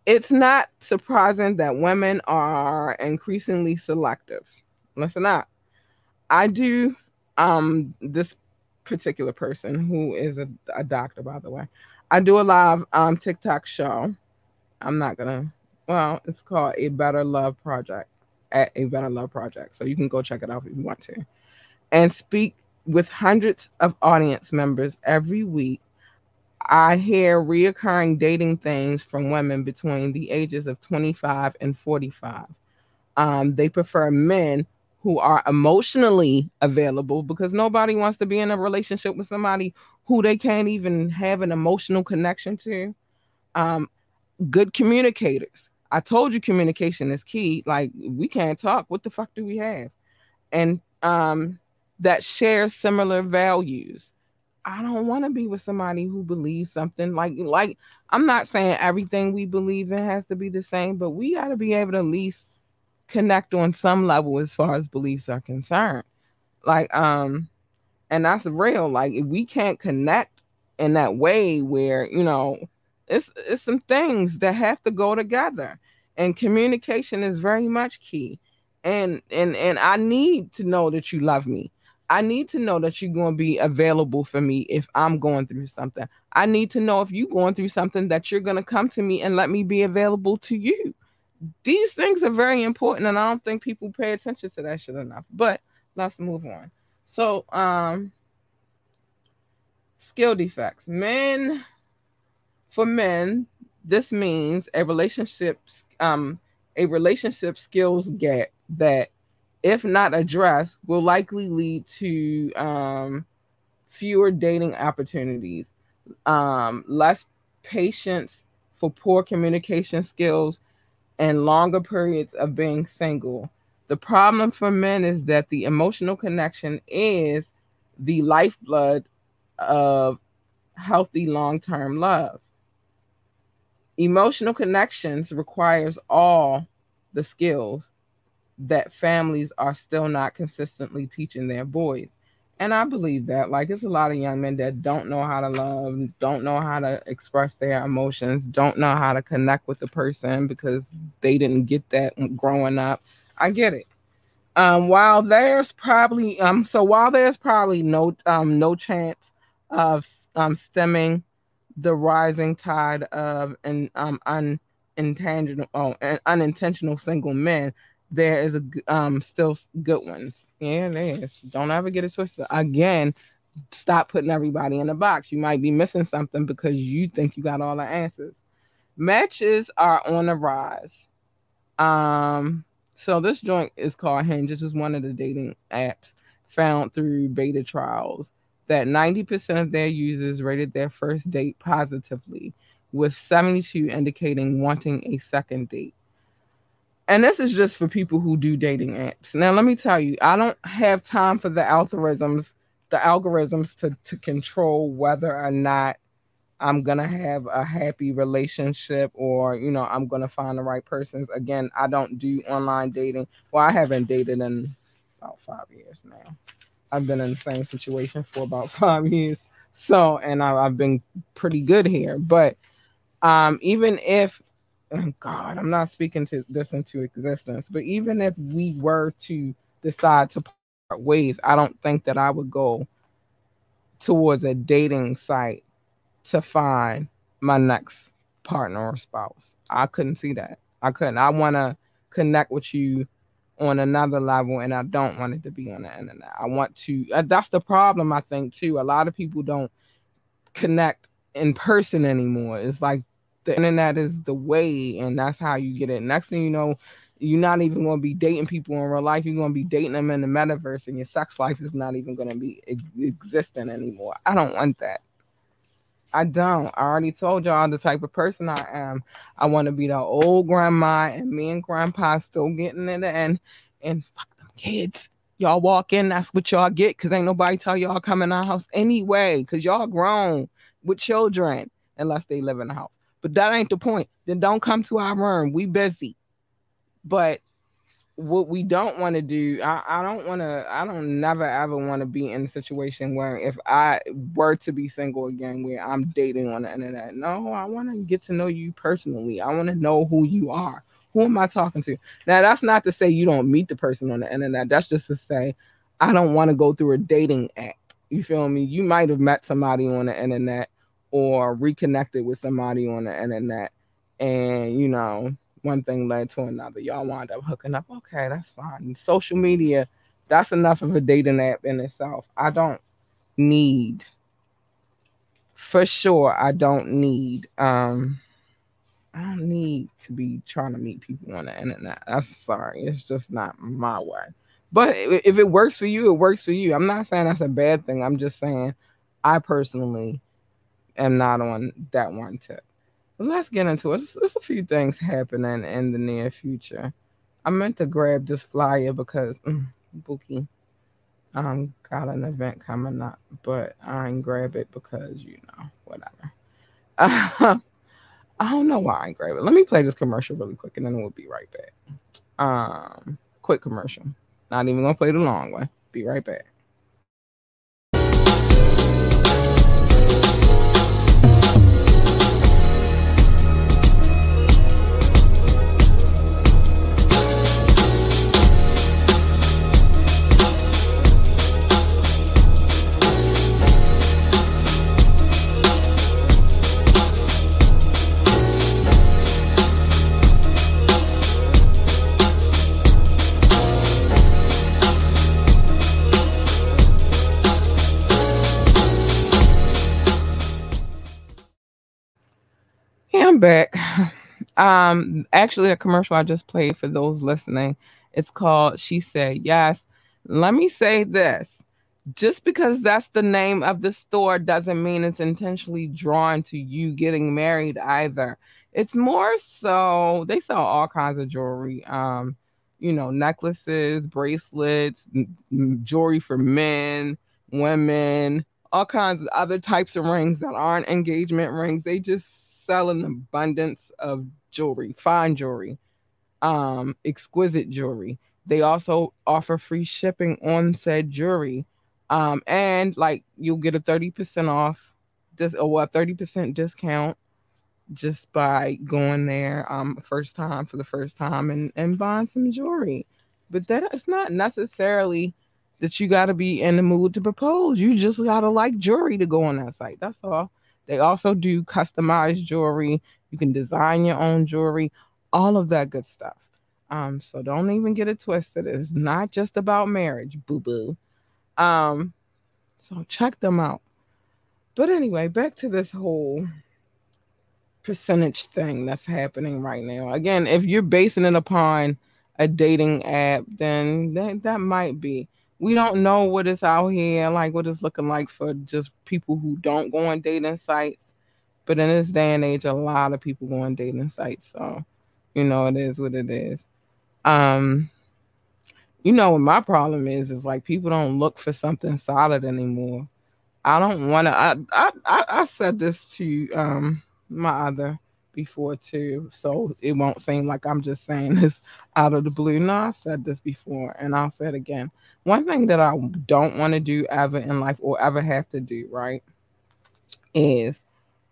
it's not surprising that women are increasingly selective. Listen up. I do um this particular person who is a, a doctor, by the way. I do a live um TikTok show. I'm not gonna well, it's called A Better Love Project at A Better Love Project. So you can go check it out if you want to. And speak with hundreds of audience members every week. I hear reoccurring dating things from women between the ages of 25 and 45. Um, they prefer men who are emotionally available because nobody wants to be in a relationship with somebody who they can't even have an emotional connection to. Um, good communicators. I told you communication is key. Like we can't talk. What the fuck do we have? And um that share similar values. I don't want to be with somebody who believes something like like I'm not saying everything we believe in has to be the same, but we got to be able to at least connect on some level as far as beliefs are concerned. Like um and that's real. Like if we can't connect in that way where, you know, it's it's some things that have to go together and communication is very much key and and and i need to know that you love me i need to know that you're going to be available for me if i'm going through something. I need to know if you're going through something that you're going to come to me and let me be available to you. These things are very important and i don't think people pay attention to that shit enough but let's move on. So, um, skill defects. Men, for men, this means a relationship, um, a relationship skills gap that, if not addressed, will likely lead to um, fewer dating opportunities, um, less patience for poor communication skills, and longer periods of being single. The problem for men is that the emotional connection is the lifeblood of healthy long term love. Emotional connections requires all the skills that families are still not consistently teaching their boys. And I believe that. Like, it's a lot of young men that don't know how to love, don't know how to express their emotions, don't know how to connect with a person because they didn't get that growing up. I get it. Um, while there's probably um, so while there's probably no um no chance of um stemming the rising tide of and um unintentional oh, unintentional single men, there is a um still good ones. Yeah, there is. Don't ever get it twisted. Again, stop putting everybody in a box. You might be missing something because you think you got all the answers. Matches are on the rise. Um, so this joint is called Hinge. It's just one of the dating apps found through beta trials that 90% of their users rated their first date positively, with 72 indicating wanting a second date. And this is just for people who do dating apps. Now, let me tell you, I don't have time for the algorithms, the algorithms to, to control whether or not I'm gonna have a happy relationship or you know I'm gonna find the right persons. Again, I don't do online dating. Well, I haven't dated in about five years now. I've been in the same situation for about five years. So, and I, have been pretty good here. But um, even if, God, I'm not speaking to this into existence, but even if we were to decide to part ways, I don't think that I would go towards a dating site to find my next partner or spouse. I couldn't see that. I couldn't. I want to connect with you on another level and I don't want it to be on the internet. I want to uh, that's the problem I think too. A lot of people don't connect in person anymore. It's like the internet is the way and that's how you get it. Next thing you know, you're not even going to be dating people in real life. You're going to be dating them in the metaverse and your sex life is not even going to be ex- existing anymore. I don't want that. I don't. I already told y'all the type of person I am. I want to be the old grandma, and me and grandpa still getting it and and fuck them kids. Y'all walk in, that's what y'all get, cause ain't nobody tell y'all come in our house anyway, cause y'all grown with children, unless they live in the house. But that ain't the point. Then don't come to our room. We busy. But what we don't want to do, I, I don't want to, I don't never ever want to be in a situation where if I were to be single again, where I'm dating on the internet. No, I want to get to know you personally. I want to know who you are. Who am I talking to? Now, that's not to say you don't meet the person on the internet. That's just to say I don't want to go through a dating app. You feel me? You might have met somebody on the internet or reconnected with somebody on the internet, and you know, one thing led to another. Y'all wind up hooking up. Okay, that's fine. Social media, that's enough of a dating app in itself. I don't need for sure I don't need um I don't need to be trying to meet people on the internet. I'm sorry. It's just not my way. But if it works for you, it works for you. I'm not saying that's a bad thing. I'm just saying I personally am not on that one tip let's get into it. There's, a few things happening in the near future. I meant to grab this flyer because mm, Bookie um got an event coming up, but I ain't grab it because you know whatever. Uh, I don't know why I ain't grab it. Let me play this commercial really quick, and then we'll be right back. Um, quick commercial. Not even gonna play the long one. Be right back. Back. Um, actually, a commercial I just played for those listening. It's called "She Said Yes." Let me say this: just because that's the name of the store doesn't mean it's intentionally drawn to you getting married either. It's more so they sell all kinds of jewelry. Um, you know, necklaces, bracelets, jewelry for men, women, all kinds of other types of rings that aren't engagement rings. They just sell an abundance of jewelry, fine jewelry, um, exquisite jewelry. They also offer free shipping on said jewelry. Um, and like you'll get a 30% off this or a 30% discount just by going there um first time for the first time and, and buying some jewelry. But that it's not necessarily that you gotta be in the mood to propose. You just gotta like jewelry to go on that site. That's all. They also do customized jewelry. You can design your own jewelry, all of that good stuff. Um, so don't even get it twisted. It's not just about marriage, boo boo. Um, so check them out. But anyway, back to this whole percentage thing that's happening right now. Again, if you're basing it upon a dating app, then that, that might be we don't know what is out here, like what it's looking like for just people who don't go on dating sites. But in this day and age, a lot of people go on dating sites. So, you know, it is what it is. Um, you know what my problem is is like people don't look for something solid anymore. I don't want to. I I I said this to um my other before too, so it won't seem like I'm just saying this out of the blue. No, I've said this before, and I'll say it again. One thing that I don't want to do ever in life or ever have to do, right, is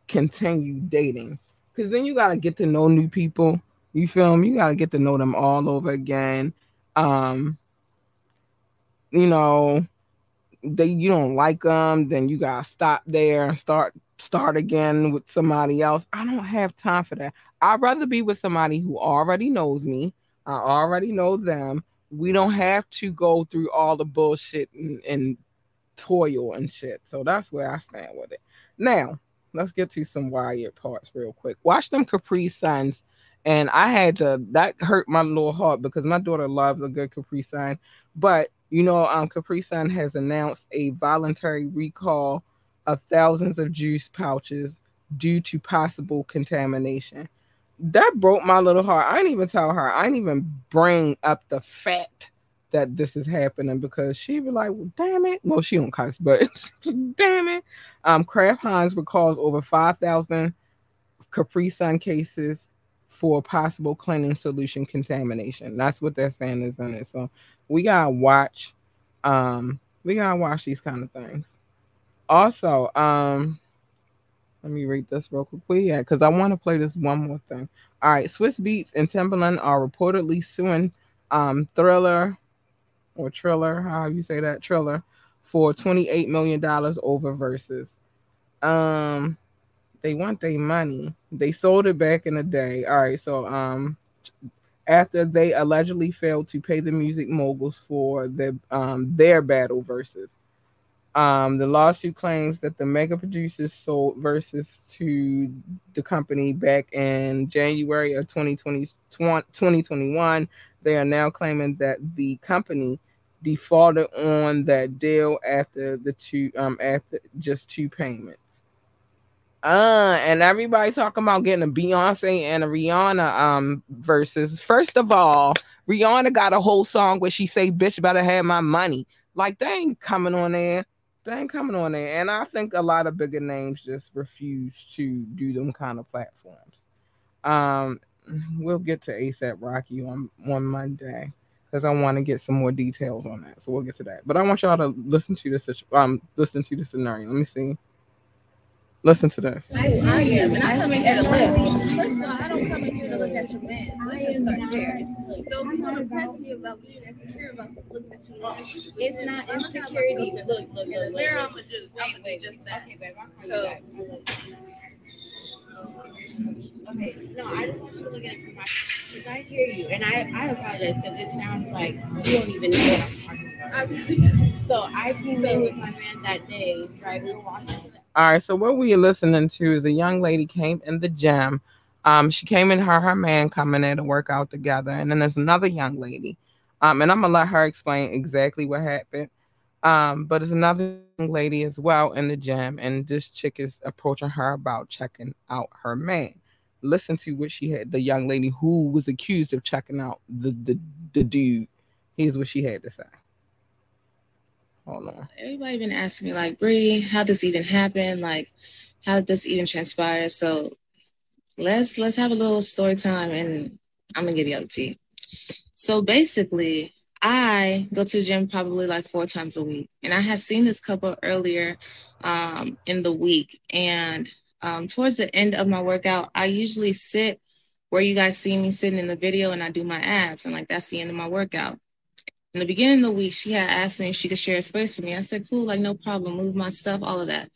continue dating. Because then you got to get to know new people. You feel me? You got to get to know them all over again. Um, you know, they you don't like them, then you gotta stop there and start start again with somebody else. I don't have time for that. I'd rather be with somebody who already knows me. I already know them. We don't have to go through all the bullshit and, and toil and shit. So that's where I stand with it. Now, let's get to some wired parts real quick. Watch them Capri Suns. And I had to, that hurt my little heart because my daughter loves a good Capri Sun. But, you know, um, Capri Sun has announced a voluntary recall of thousands of juice pouches due to possible contamination. That broke my little heart. I didn't even tell her. I didn't even bring up the fact that this is happening because she'd be like, well, damn it. Well, she don't cuss, but damn it. Um, Kraft Heinz recalls over 5,000 Capri Sun cases for possible cleaning solution contamination. That's what they're saying is in it. So we gotta watch. Um, we gotta watch these kind of things. Also, um, let me read this real quickly. Yeah, because I want to play this one more thing. All right, Swizz Beatz and Timbaland are reportedly suing um Thriller or Triller, how you say that, Triller, for $28 million over Verzuz. Um they want their money. They sold it back in the day. All right, so um after they allegedly failed to pay the music moguls for the um their battle Verzuz. Um, the lawsuit claims that the mega producers sold Verzuz to the company back in January of 2020, 2021. They are now claiming that the company defaulted on that deal after the two um after just two payments. Uh, and everybody talking about getting a Beyonce and a Rihanna um Verzuz. First of all, Rihanna got a whole song where she say, "Bitch, better have my money." Like they ain't coming on there they ain't coming on there. And I think a lot of bigger names just refuse to do them kind of platforms. Um, we'll get to ASAP Rocky on on Monday because I want to get some more details on that. So we'll get to that. But I want y'all to listen to this um listen to the scenario. Let me see. Listen to this. I, I am, and I come in here to live. First of all, I don't come in here to look at your man. Let's just start there. So if you want to press me about being insecure about this looking at your man, it's not insecurity. Look, look, look. look, look. I'm gonna do. I'm gonna do just that. Okay, babe. So. Okay, no, I just want you to look at it from my because I hear you, and I, I apologize because it sounds like you don't even know what I'm talking about. I really do. So I came so, in with my man that day, right? We were walking to the all right, so what we are listening to is a young lady came in the gym Um, she came in her her man coming there to work out together, and then there's another young lady. Um, and I'm gonna let her explain exactly what happened. Um, but there's another young lady as well in the gym, and this chick is approaching her about checking out her man. Listen to what she had, the young lady who was accused of checking out the the, the dude. Here's what she had to say. Hold on. Everybody been asking me like, Bree, how this even happen? Like, how did this even transpire? So let's let's have a little story time and I'm gonna give you the tea. So basically, I go to the gym probably like four times a week, and I had seen this couple earlier um, in the week. And um, towards the end of my workout, I usually sit where you guys see me sitting in the video, and I do my abs, and like that's the end of my workout. In the beginning of the week, she had asked me if she could share a space with me. I said, "Cool, like no problem, move my stuff, all of that."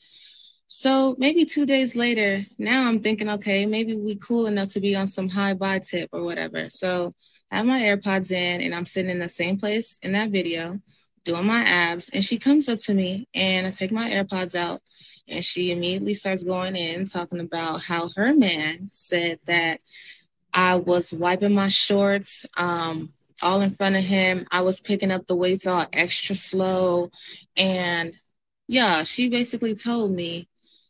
So maybe two days later, now I'm thinking, okay, maybe we cool enough to be on some high buy tip or whatever. So I have my AirPods in and I'm sitting in the same place in that video doing my abs. And she comes up to me and I take my AirPods out and she immediately starts going in talking about how her man said that I was wiping my shorts um, all in front of him. I was picking up the weights all extra slow. And yeah, she basically told me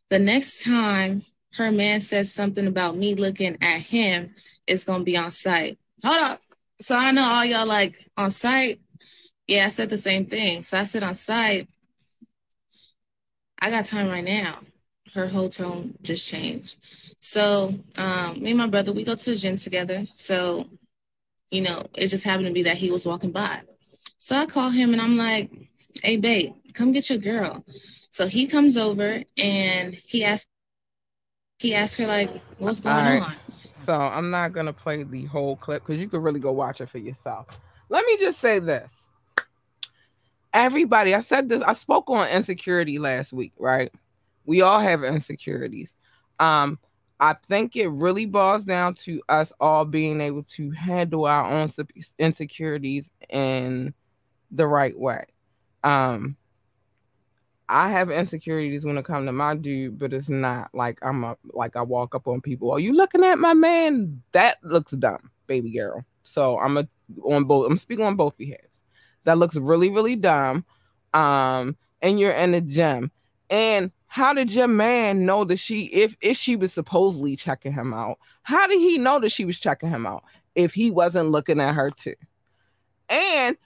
the next time her man says something about me looking at him, it's gonna be on sight. Hold up. So I know all y'all like on sight. Yeah, I said the same thing. So I said on sight. I got time right now. Her whole tone just changed. So um, me and my brother, we go to the gym together. So, you know, it just happened to be that he was walking by. So I call him and I'm like, hey babe, come get your girl. So he comes over and he asks he asks her like, "What's going right. on?" So I'm not gonna play the whole clip because you could really go watch it for yourself. Let me just say this. Everybody, I said this, I spoke on insecurity last week, right? We all have insecurities. Um, I think it really boils down to us all being able to handle our own insecurities in the right way. Um, I have insecurities when it comes to my dude, but it's not like I'm a like I walk up on people. Are you looking at my man? That looks dumb, baby girl. So I'm a on both. I'm speaking on both heads. That looks really really dumb. Um, and you're in the gym. And how did your man know that she if if she was supposedly checking him out? How did he know that she was checking him out if he wasn't looking at her too? And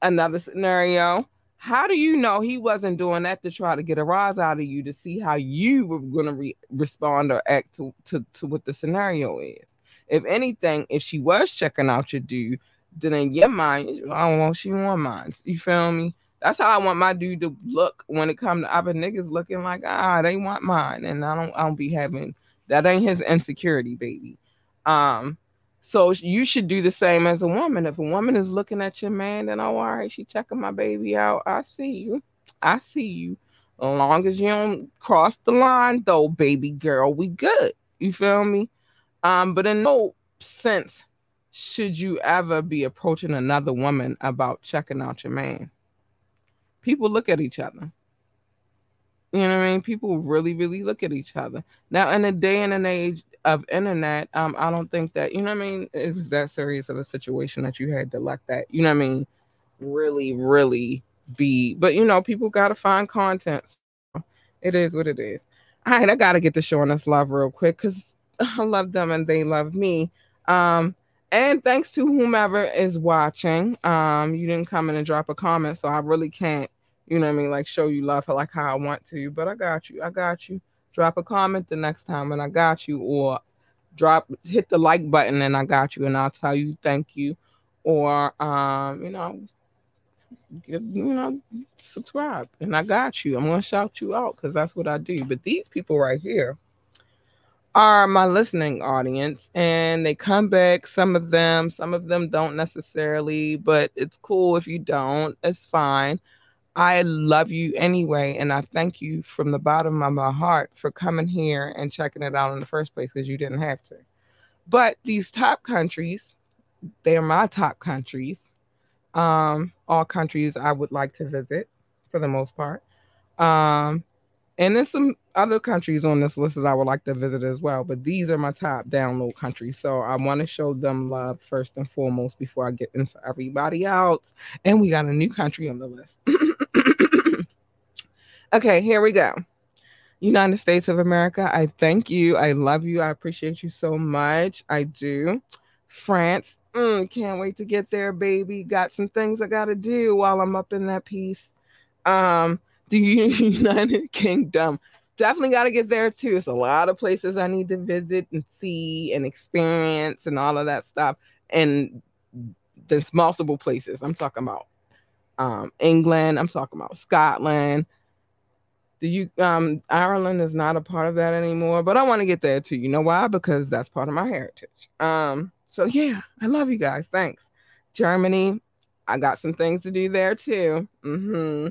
another scenario how do you know he wasn't doing that to try to get a rise out of you to see how you were going to re- respond or act to, to, to what the scenario is? If anything, if she was checking out your dude, then in your mind, I don't want she want mine. You feel me? That's how I want my dude to look when it comes to other niggas looking like ah they want mine, and I don't I don't be having that ain't his insecurity, baby. Um, so you should do the same as a woman. If a woman is looking at your man, then oh, all right, she checking my baby out. I see you. I see you. As long as you don't cross the line, though, baby girl, we good. You feel me? Um, but in no sense should you ever be approaching another woman about checking out your man. People look at each other. You know what I mean? People really, really look at each other. Now, in a day and an age of internet, um, I don't think that you know what I mean. It was that serious of a situation that you had to let that you know what I mean. Really, really be, but you know, people gotta find content. It is what it is. All right, I gotta get to showing us love real quick because I love them and they love me. Um, and thanks to whomever is watching. Um, you didn't come in and drop a comment, so I really can't, you know what I mean, like show you love like how I want to. But I got you. I got you drop a comment the next time and I got you, or drop hit the like button and I got you, and I'll tell you thank you, or um, you know, you know, subscribe and I got you. I'm gonna shout you out because that's what I do. But these people right here are my listening audience and they come back some of them some of them don't necessarily but it's cool if you don't it's fine I love you anyway, and I thank you from the bottom of my heart for coming here and checking it out in the first place because you didn't have to. But these top countries, they are my top countries. Um, all countries I would like to visit for the most part. Um, and there's some other countries on this list that I would like to visit as well, but these are my top download countries. So I want to show them love first and foremost before I get into everybody else. And we got a new country on the list. okay, here we go. United States of America, I thank you. I love you. I appreciate you so much. I do. France, mm, can't wait to get there, baby. Got some things I got to do while I'm up in that piece. Um, the United Kingdom, definitely got to get there too. It's a lot of places I need to visit and see and experience and all of that stuff. And there's multiple places. I'm talking about um, England. I'm talking about Scotland. The U um, Ireland is not a part of that anymore, but I want to get there too. You know why? Because that's part of my heritage. Um, so yeah, I love you guys. Thanks. Germany, I got some things to do there too. Mm-hmm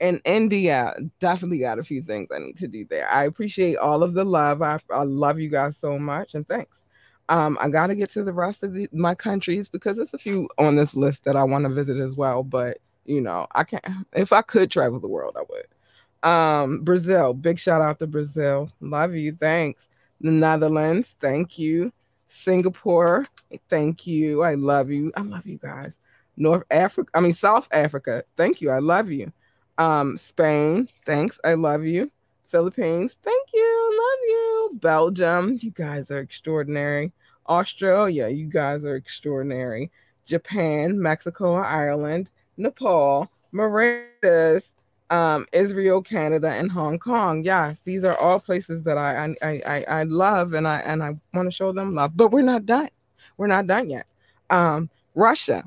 And India, definitely got a few things I need to do there. I appreciate all of the love. I, I love you guys so much, and thanks. Um, I got to get to the rest of the, my countries because there's a few on this list that I want to visit as well. But you know, I can't. If I could travel the world, I would. Um, Brazil, big shout out to Brazil. Love you. Thanks. The Netherlands, thank you. Singapore, thank you. I love you. I love you guys. North Africa, I mean South Africa, thank you. I love you. Um, Spain, thanks. I love you. Philippines, thank you. Love you. Belgium, you guys are extraordinary. Australia, you guys are extraordinary. Japan, Mexico, Ireland, Nepal, Mauritius, um, Israel, Canada, and Hong Kong. Yes, these are all places that I I I, I love and I and I want to show them love. But we're not done. We're not done yet. Um, Russia,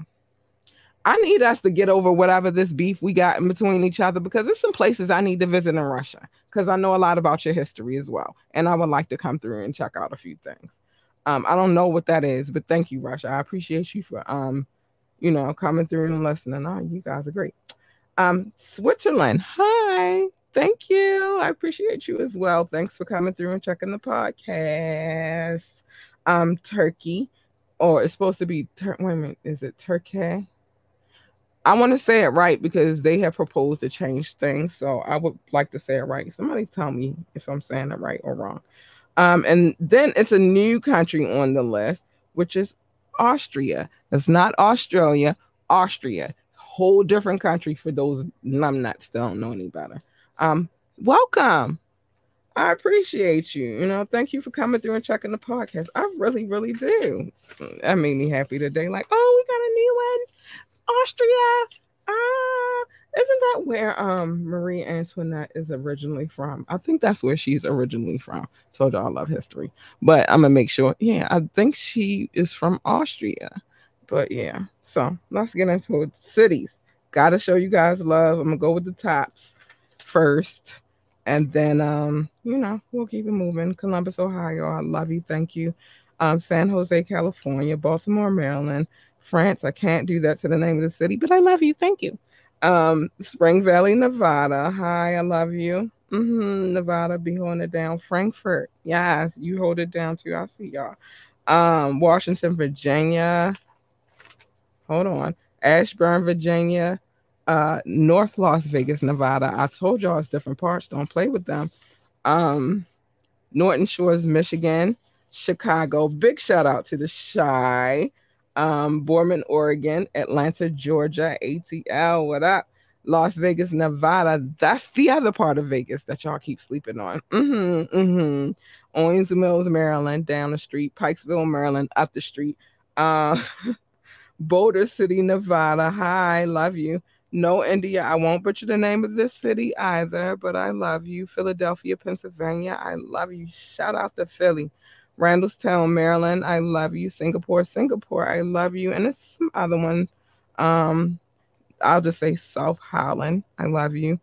I need us to get over whatever this beef we got in between each other because there's some places I need to visit in Russia because I know a lot about your history as well. And I would like to come through and check out a few things. Um, I don't know what that is, but thank you, Russia. I appreciate you for um, you know, coming through and listening. Oh, you guys are great. Um, Switzerland, hi. Thank you. I appreciate you as well. Thanks for coming through and checking the podcast. Um, Turkey, or it's supposed to be Tur- wait a minute, is it Turkey? I want to say it right because they have proposed to change things. So I would like to say it right. Somebody tell me if I'm saying it right or wrong. Um, and then it's a new country on the list, which is Austria. It's not Australia, Austria. Whole different country for those numbnuts that don't know any better. Um, welcome. I appreciate you. You know, thank you for coming through and checking the podcast. I really, really do. That made me happy today. Like, oh, we got a new one. Austria. Ah, isn't that where um Marie Antoinette is originally from? I think that's where she's originally from. Told y'all I love history, but I'm gonna make sure. Yeah, I think she is from Austria. But yeah, so let's get into it. Cities. Gotta show you guys love. I'm gonna go with the tops first, and then um, you know, we'll keep it moving. Columbus, Ohio. I love you. Thank you. Um, San Jose, California, Baltimore, Maryland, France. I can't do that to the name of the city, but I love you. Thank you. Um, Spring Valley, Nevada. Hi, I love you. Mm-hmm, Nevada, be holding it down. Frankfurt, yes, you hold it down too. I see y'all. Um, Washington, Virginia. Hold on. Ashburn, Virginia. Uh, North Las Vegas, Nevada. I told y'all it's different parts. Don't play with them. Um, Norton Shores, Michigan. Chicago. Big shout out to the Chi um, Boardman, Oregon, Atlanta, Georgia, ATL, what up? Las Vegas, Nevada. That's the other part of Vegas that y'all keep sleeping on. Mm-hmm, mm-hmm. Owings Mills, Maryland, down the street. Pikesville, Maryland, up the street. Uh, Boulder City, Nevada. Hi, love you. No, India. I won't butcher the name of this city either, but I love you. Philadelphia, Pennsylvania. I love you. Shout out to Philly. Randallstown, Maryland. I love you. Singapore, Singapore. I love you. And it's some other one. Um, I'll just say South Holland. I love you.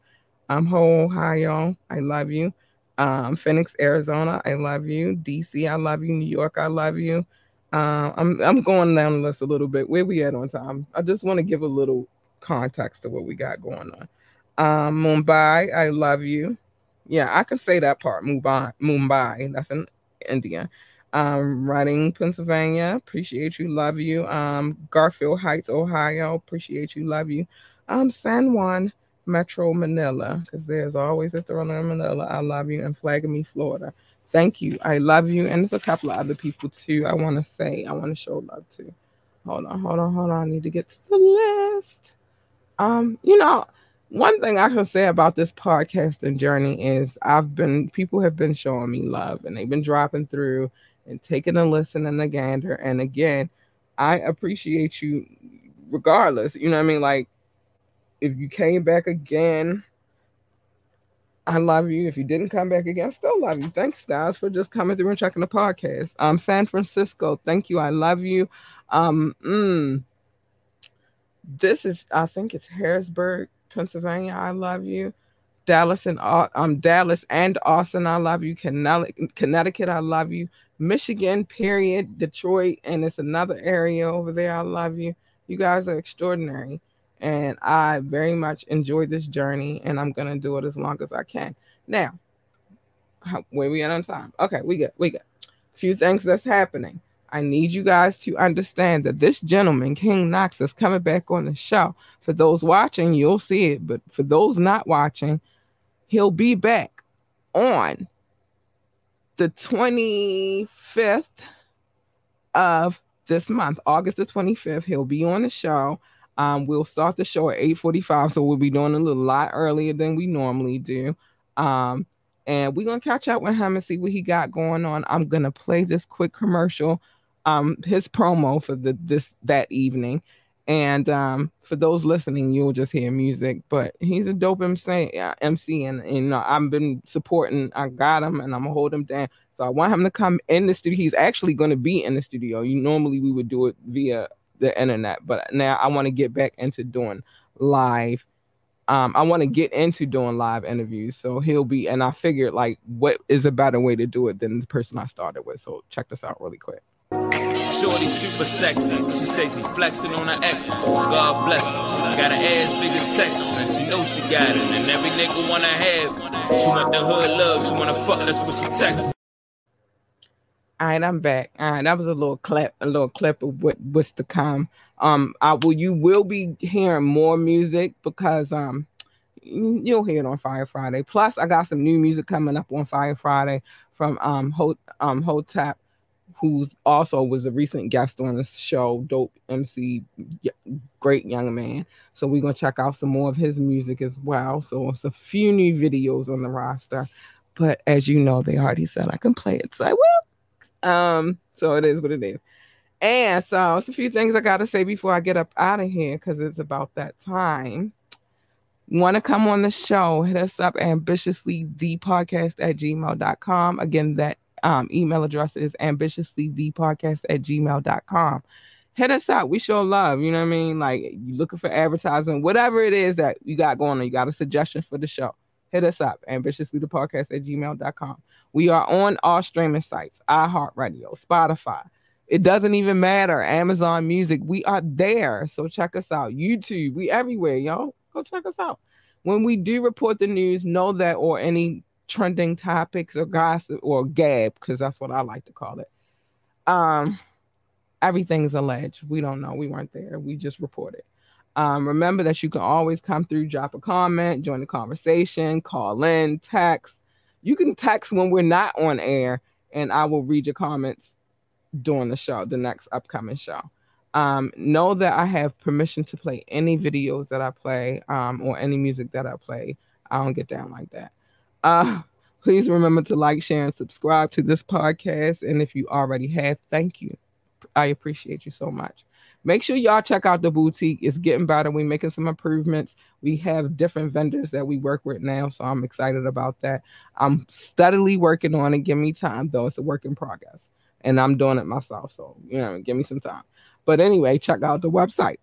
Um, Ohio. I love you. Um, Phoenix, Arizona. I love you. DC. I love you. New York. I love you. Um, I'm I'm going down the list a little bit. Where we at on time? I just want to give a little context to what we got going on. Um, Mumbai. I love you. Yeah, I can say that part. Mumbai. Mumbai. That's in India. Um, Reading, Pennsylvania, appreciate you, love you. Um, Garfield Heights, Ohio, appreciate you, love you. Um, San Juan, Metro Manila, because there's always a thriller in Manila. I love you. And Flagami, Florida. Thank you. I love you. And there's a couple of other people too. I want to say, I want to show love to. Hold on, hold on, hold on. I need to get to the list. Um, you know, one thing I can say about this podcasting journey is I've been people have been showing me love and they've been dropping through and taking a listen and a gander. And again, I appreciate you regardless. You know what I mean? Like if you came back again, I love you. If you didn't come back again, I still love you. Thanks, guys, for just coming through and checking the podcast. Um, San Francisco, thank you. I love you. Um, mm, this is, I think it's Harrisburg, Pennsylvania. I love you. Dallas and um Dallas and Austin, I love you. Connecticut, I love you. Michigan, period. Detroit, and it's another area over there. I love you. You guys are extraordinary. And I very much enjoy this journey, and I'm gonna do it as long as I can. Now, how, where we at on time? Okay, we got we got a few things that's happening. I need you guys to understand that this gentleman, King Knox, is coming back on the show. For those watching, you'll see it, but for those not watching, he'll be back on the 25th of this month, August the 25th. He'll be on the show. Um, we'll start the show at 8:45, so we'll be doing a little lot earlier than we normally do. Um, and we're gonna catch up with him and see what he got going on. I'm gonna play this quick commercial, um, his promo for the this that evening. And um, for those listening, you'll just hear music. But he's a dope MC, uh, MC and, I've been supporting. I got him, and I'm gonna hold him down. So I want him to come in the studio. He's actually going to be in the studio. You normally we would do it via the internet, but now I want to get back into doing live. Um, I want to get into doing live interviews. So he'll be, and I figured like, what is a better way to do it than the person I started with? So check this out really quick. Shorty super sexy. She says he flexing on her exes. God bless her. Got her ass big as Texas, and she knows she got it. And every nigga wanna have. She want the hood love. She wanna fuck. That's what she texts. All right, I'm back. All right, that was a little clip, a little clip of what what's to come. Um, I will you will be hearing more music because um you'll hear it on Fire Friday. Plus, I got some new music coming up on Fire Friday from um Hot um Hotep, who also was a recent guest on this show. Dope MC, great young man. So we're gonna check out some more of his music as well. So it's a few new videos on the roster. But as you know, they already said I can play it, so I will. Um, so it is what it is. And so it's a few things I gotta say before I get up out of here because it's about that time. Want to come on the show? Hit us up ambitiously the podcast at gmail.com. Again, that um, email address is ambitiously the podcast at gmail.com. Hit us up. We show love. You know what I mean? Like you looking for advertisement, whatever it is that you got going on, you got a suggestion for the show. Hit us up, ambitiously the podcast at gmail.com. We are on all streaming sites, iHeartRadio, Spotify. It doesn't even matter. Amazon Music. We are there. So check us out. YouTube. We everywhere, y'all. Go check us out. When we do report the news, know that or any trending topics or gossip or gab, because that's what I like to call it. Um, everything's alleged. We don't know. We weren't there. We just report it. Um, remember that you can always come through, drop a comment, join the conversation, call in, text you can text when we're not on air, and I will read your comments during the show, the next upcoming show. Um, know that I have permission to play any videos that I play um, or any music that I play. I don't get down like that. Uh, please remember to like, share, and subscribe to this podcast. And if you already have, thank you. I appreciate you so much. Make sure y'all check out the boutique. It's getting better. We're making some improvements. We have different vendors that we work with now, so I'm excited about that. I'm steadily working on it. Give me time, though. It's a work in progress, and I'm doing it myself. So you know, give me some time. But anyway, check out the website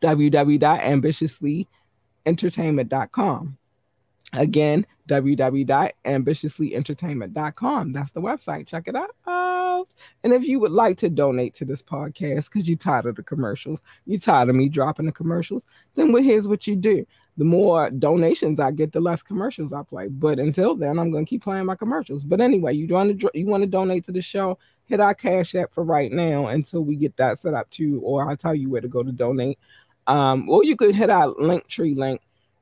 www.ambitiouslyentertainment.com. Again, www.ambitiouslyentertainment.com. That's the website. Check it out. And if you would like to donate to this podcast because you're tired of the commercials, you're tired of me dropping the commercials, then well, here's what you do. The more donations I get, the less commercials I play. But until then, I'm going to keep playing my commercials. But anyway, you want to you want to donate to the show? Hit our cash app for right now until we get that set up too, or I'll tell you where to go to donate. Um, or you could hit our Linktree link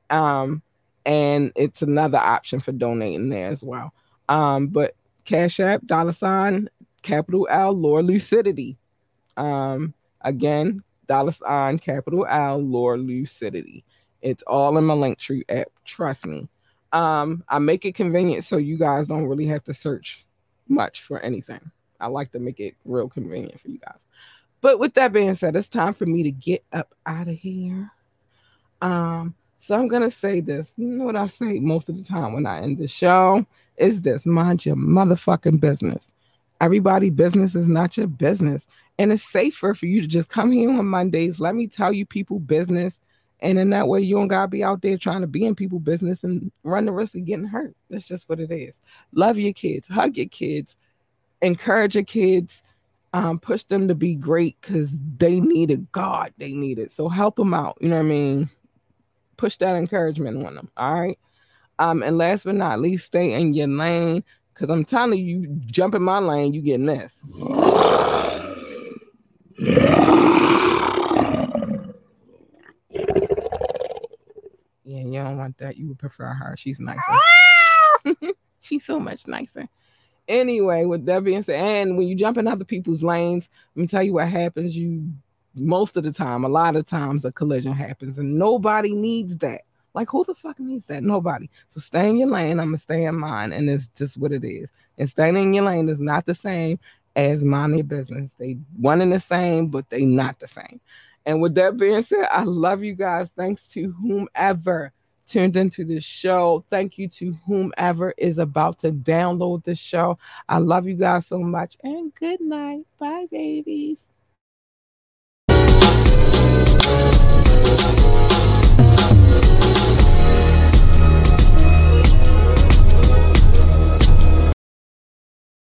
Um, and it's another option for donating there as well. Um, but Cash App, dollar sign, capital L, Lord Lucidity. Um, again, dollar sign, capital L, Lord Lucidity. It's all in my Linktree app. Trust me. Um, I make it convenient so you guys don't really have to search much for anything. I like to make it real convenient for you guys. But with that being said, it's time for me to get up out of here. Um, so I'm gonna say this. You know what I say most of the time when I end the show is this: mind your motherfucking business. Everybody business is not your business. And it's safer for you to just come here on Mondays. Let me tell you people business. And in that way, you don't gotta be out there trying to be in people business and run the risk of getting hurt. That's just what it is. Love your kids, hug your kids, encourage your kids, um, push them to be great because they need it. God, they need it. So help them out. You know what I mean? Push that encouragement on them. All right. Um, and last but not least, stay in your lane. Cause I'm telling you, you jump in my lane, you getting this. Yeah, you don't want that. You would prefer her. She's nicer. She's so much nicer. Anyway, with that being said, and when you jump in other people's lanes, let me tell you what happens. You most of the time, a lot of times, a collision happens, and nobody needs that. Like, who the fuck needs that? Nobody. So stay in your lane. I'm gonna stay in mine, and it's just what it is. And staying in your lane is not the same as minding your business. They one and the same, but they not the same. And with that being said, I love you guys. Thanks to whomever tuned into this show. Thank you to whomever is about to download the show. I love you guys so much, and good night. Bye, babies.